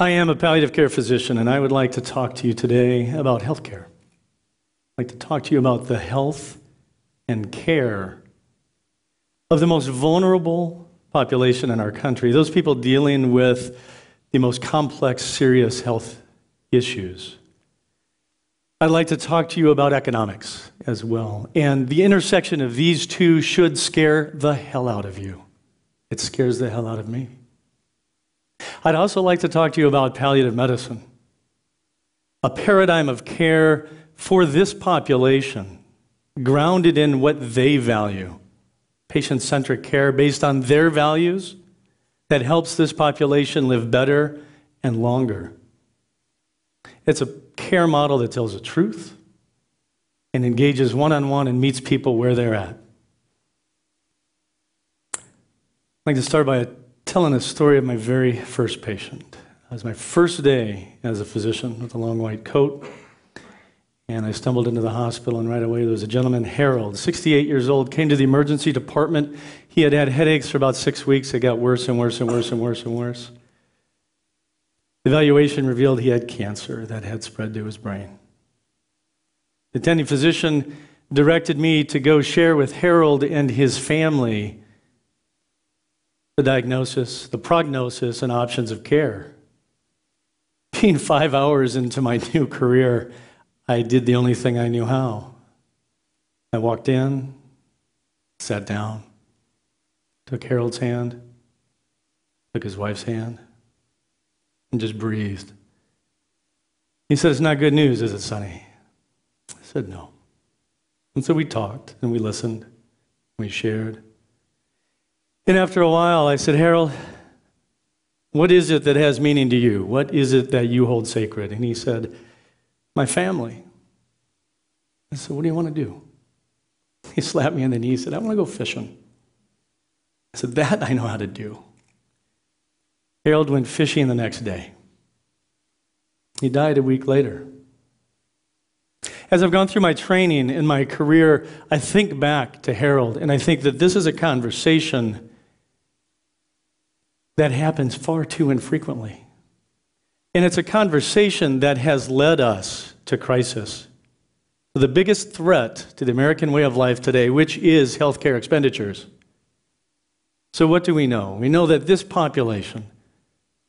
I am a palliative care physician, and I would like to talk to you today about healthcare. I'd like to talk to you about the health and care of the most vulnerable population in our country, those people dealing with the most complex, serious health issues. I'd like to talk to you about economics as well. And the intersection of these two should scare the hell out of you. It scares the hell out of me. I'd also like to talk to you about palliative medicine, a paradigm of care for this population, grounded in what they value patient centric care based on their values that helps this population live better and longer. It's a care model that tells the truth and engages one on one and meets people where they're at. I'd like to start by telling a story of my very first patient. It was my first day as a physician with a long white coat. And I stumbled into the hospital, and right away there was a gentleman, Harold, 68 years old, came to the emergency department. He had had headaches for about six weeks. It got worse and worse and worse and worse and worse. The evaluation revealed he had cancer that had spread to his brain. The attending physician directed me to go share with Harold and his family the diagnosis, the prognosis, and options of care. Being five hours into my new career, I did the only thing I knew how. I walked in, sat down, took Harold's hand, took his wife's hand, and just breathed. He said, It's not good news, is it, Sonny? I said, No. And so we talked and we listened, and we shared. And after a while, I said, Harold, what is it that has meaning to you? What is it that you hold sacred? And he said, my family. I said, What do you want to do? He slapped me on the knee and said, I want to go fishing. I said, That I know how to do. Harold went fishing the next day. He died a week later. As I've gone through my training in my career, I think back to Harold, and I think that this is a conversation that happens far too infrequently. And it's a conversation that has led us to crisis. The biggest threat to the American way of life today, which is healthcare expenditures. So, what do we know? We know that this population,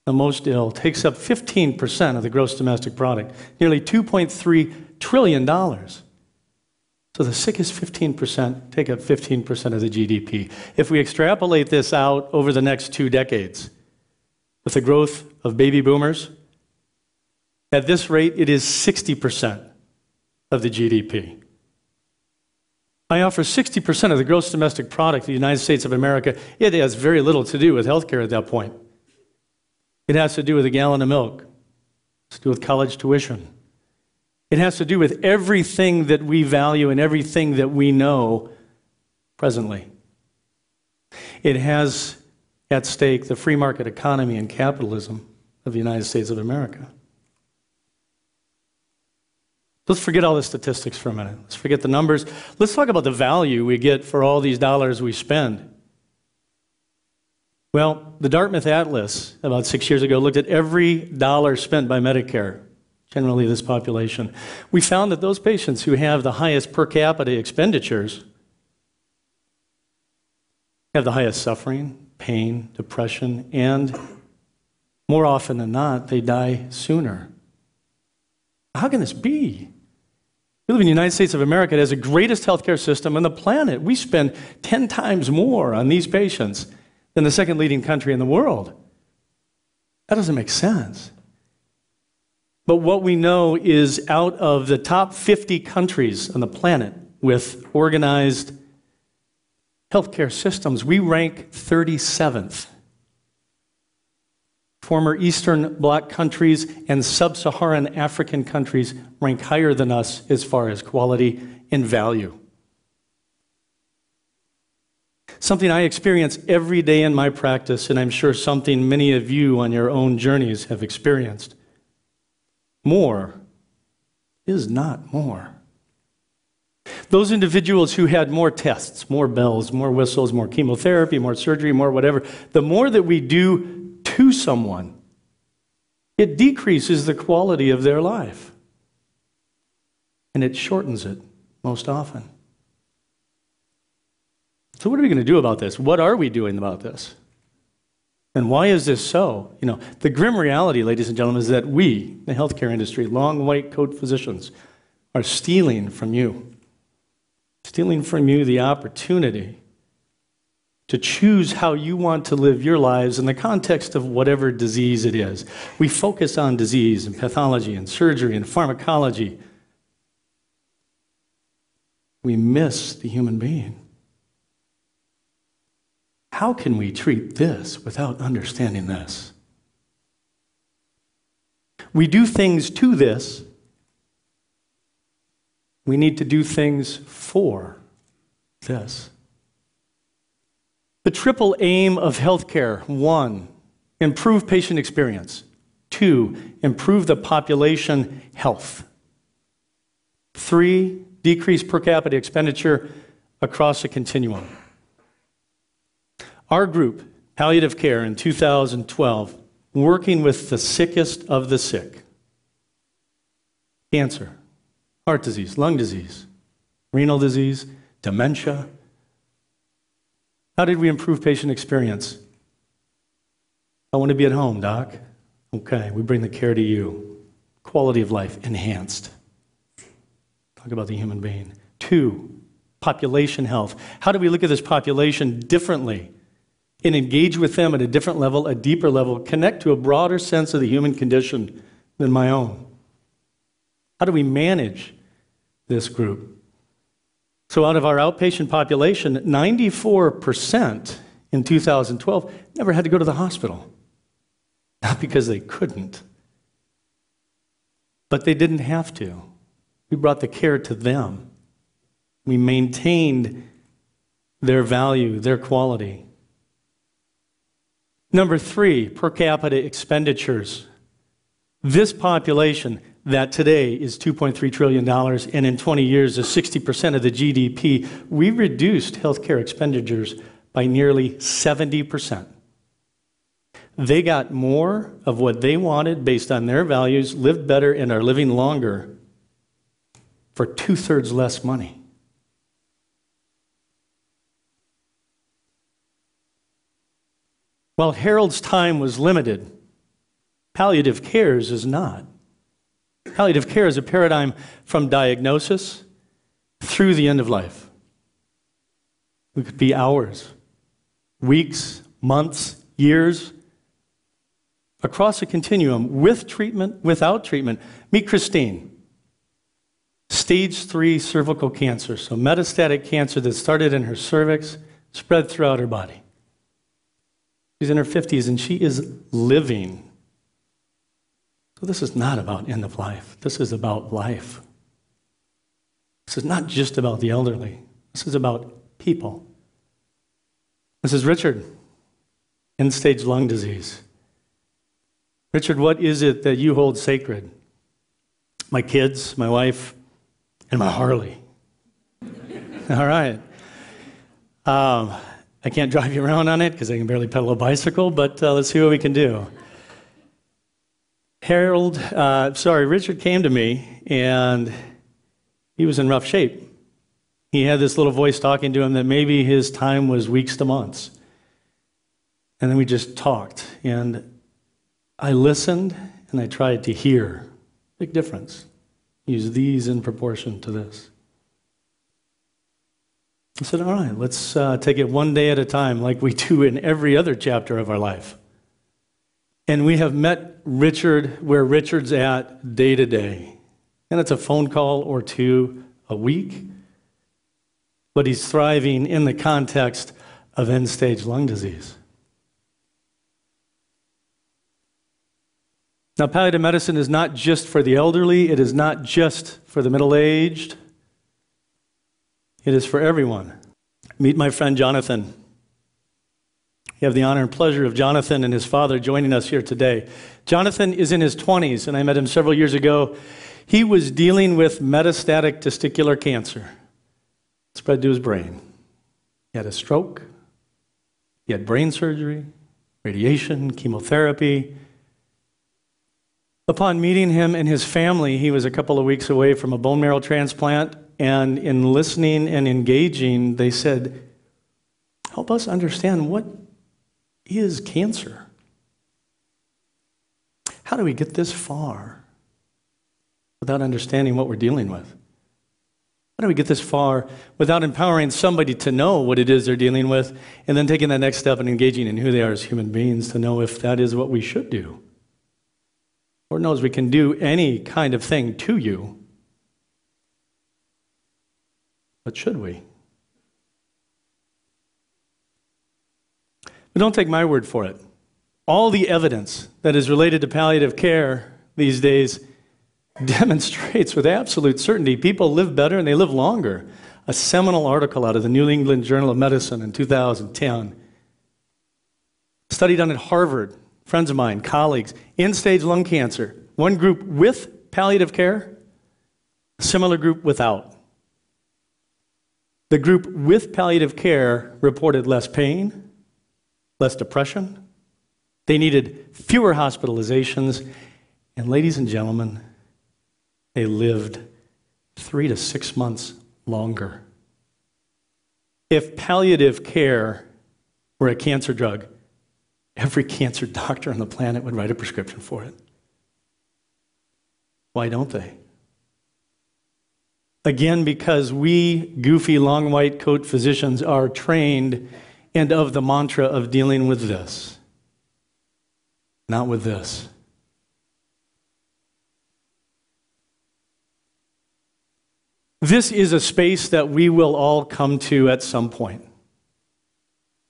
the most ill, takes up 15% of the gross domestic product, nearly $2.3 trillion. So, the sickest 15% take up 15% of the GDP. If we extrapolate this out over the next two decades, with the growth of baby boomers, at this rate, it is 60% of the GDP. I offer 60% of the gross domestic product of the United States of America. It has very little to do with healthcare at that point. It has to do with a gallon of milk. It's to do with college tuition. It has to do with everything that we value and everything that we know presently. It has at stake the free market economy and capitalism of the United States of America. Let's forget all the statistics for a minute. Let's forget the numbers. Let's talk about the value we get for all these dollars we spend. Well, the Dartmouth Atlas, about six years ago, looked at every dollar spent by Medicare, generally this population. We found that those patients who have the highest per capita expenditures have the highest suffering, pain, depression, and more often than not, they die sooner. How can this be? We live in the United States of America. It has the greatest healthcare system on the planet. We spend 10 times more on these patients than the second leading country in the world. That doesn't make sense. But what we know is out of the top 50 countries on the planet with organized healthcare systems, we rank 37th former Eastern Bloc countries and sub Saharan African countries rank higher than us as far as quality and value. Something I experience every day in my practice, and I'm sure something many of you on your own journeys have experienced. More is not more. Those individuals who had more tests, more bells, more whistles, more chemotherapy, more surgery, more whatever, the more that we do to someone, it decreases the quality of their life. And it shortens it most often. So, what are we going to do about this? What are we doing about this? And why is this so? You know, the grim reality, ladies and gentlemen, is that we, the healthcare industry, long white coat physicians, are stealing from you. Stealing from you the opportunity to choose how you want to live your lives in the context of whatever disease it is. We focus on disease and pathology and surgery and pharmacology. We miss the human being. How can we treat this without understanding this? We do things to this. We need to do things for this. The triple aim of healthcare one, improve patient experience, two, improve the population health, three, decrease per capita expenditure across a continuum. Our group, Palliative Care, in 2012, working with the sickest of the sick cancer, heart disease, lung disease, renal disease, dementia. How did we improve patient experience? I want to be at home, doc. Okay, we bring the care to you. Quality of life enhanced. Talk about the human being. Two, population health. How do we look at this population differently and engage with them at a different level, a deeper level, connect to a broader sense of the human condition than my own? How do we manage this group? So, out of our outpatient population, 94% in 2012 never had to go to the hospital. Not because they couldn't, but they didn't have to. We brought the care to them. We maintained their value, their quality. Number three, per capita expenditures. This population that today is $2.3 trillion and in 20 years is 60% of the GDP, we reduced healthcare expenditures by nearly 70%. They got more of what they wanted based on their values, lived better, and are living longer for two thirds less money. While Harold's time was limited, palliative cares is not. Palliative care is a paradigm from diagnosis through the end of life. It could be hours, weeks, months, years, across a continuum with treatment, without treatment. Meet Christine. Stage three cervical cancer, so metastatic cancer that started in her cervix, spread throughout her body. She's in her 50s and she is living so, this is not about end of life. This is about life. This is not just about the elderly, this is about people. This is Richard, end stage lung disease. Richard, what is it that you hold sacred? My kids, my wife, and my Harley. All right. Um, I can't drive you around on it because I can barely pedal a bicycle, but uh, let's see what we can do. Harold, uh, sorry, Richard came to me and he was in rough shape. He had this little voice talking to him that maybe his time was weeks to months. And then we just talked. And I listened and I tried to hear. Big difference. Use these in proportion to this. I said, all right, let's uh, take it one day at a time, like we do in every other chapter of our life. And we have met Richard where Richard's at day to day. And it's a phone call or two a week. But he's thriving in the context of end stage lung disease. Now, palliative medicine is not just for the elderly, it is not just for the middle aged, it is for everyone. Meet my friend Jonathan. You have the honor and pleasure of Jonathan and his father joining us here today. Jonathan is in his 20s, and I met him several years ago. He was dealing with metastatic testicular cancer, spread to his brain. He had a stroke, he had brain surgery, radiation, chemotherapy. Upon meeting him and his family, he was a couple of weeks away from a bone marrow transplant. And in listening and engaging, they said, Help us understand what is cancer? How do we get this far without understanding what we're dealing with? How do we get this far without empowering somebody to know what it is they're dealing with and then taking that next step and engaging in who they are as human beings to know if that is what we should do? Lord knows we can do any kind of thing to you. But should we? But don't take my word for it. All the evidence that is related to palliative care these days demonstrates with absolute certainty people live better and they live longer. A seminal article out of the New England Journal of Medicine in 2010. Study done at Harvard, friends of mine, colleagues, end stage lung cancer. One group with palliative care, a similar group without. The group with palliative care reported less pain, less depression. They needed fewer hospitalizations. And, ladies and gentlemen, they lived three to six months longer. If palliative care were a cancer drug, every cancer doctor on the planet would write a prescription for it. Why don't they? Again, because we goofy long white coat physicians are trained and of the mantra of dealing with this, not with this. This is a space that we will all come to at some point.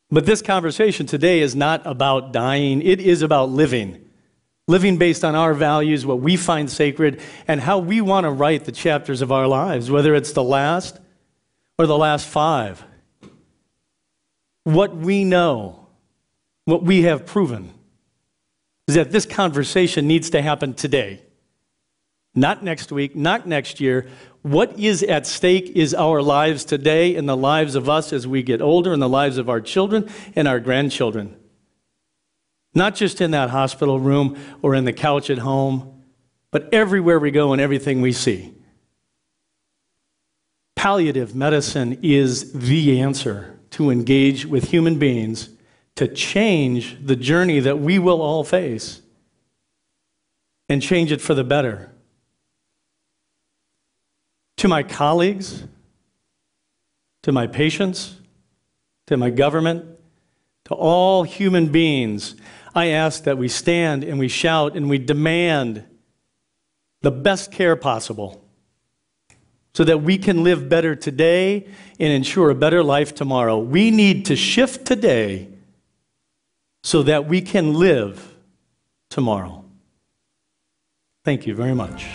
But this conversation today is not about dying, it is about living. Living based on our values, what we find sacred, and how we want to write the chapters of our lives, whether it's the last or the last five. What we know, what we have proven, is that this conversation needs to happen today. Not next week, not next year, what is at stake is our lives today and the lives of us as we get older and the lives of our children and our grandchildren. Not just in that hospital room or in the couch at home, but everywhere we go and everything we see. Palliative medicine is the answer to engage with human beings to change the journey that we will all face and change it for the better to my colleagues, to my patients, to my government, to all human beings, I ask that we stand and we shout and we demand the best care possible so that we can live better today and ensure a better life tomorrow. We need to shift today so that we can live tomorrow. Thank you very much.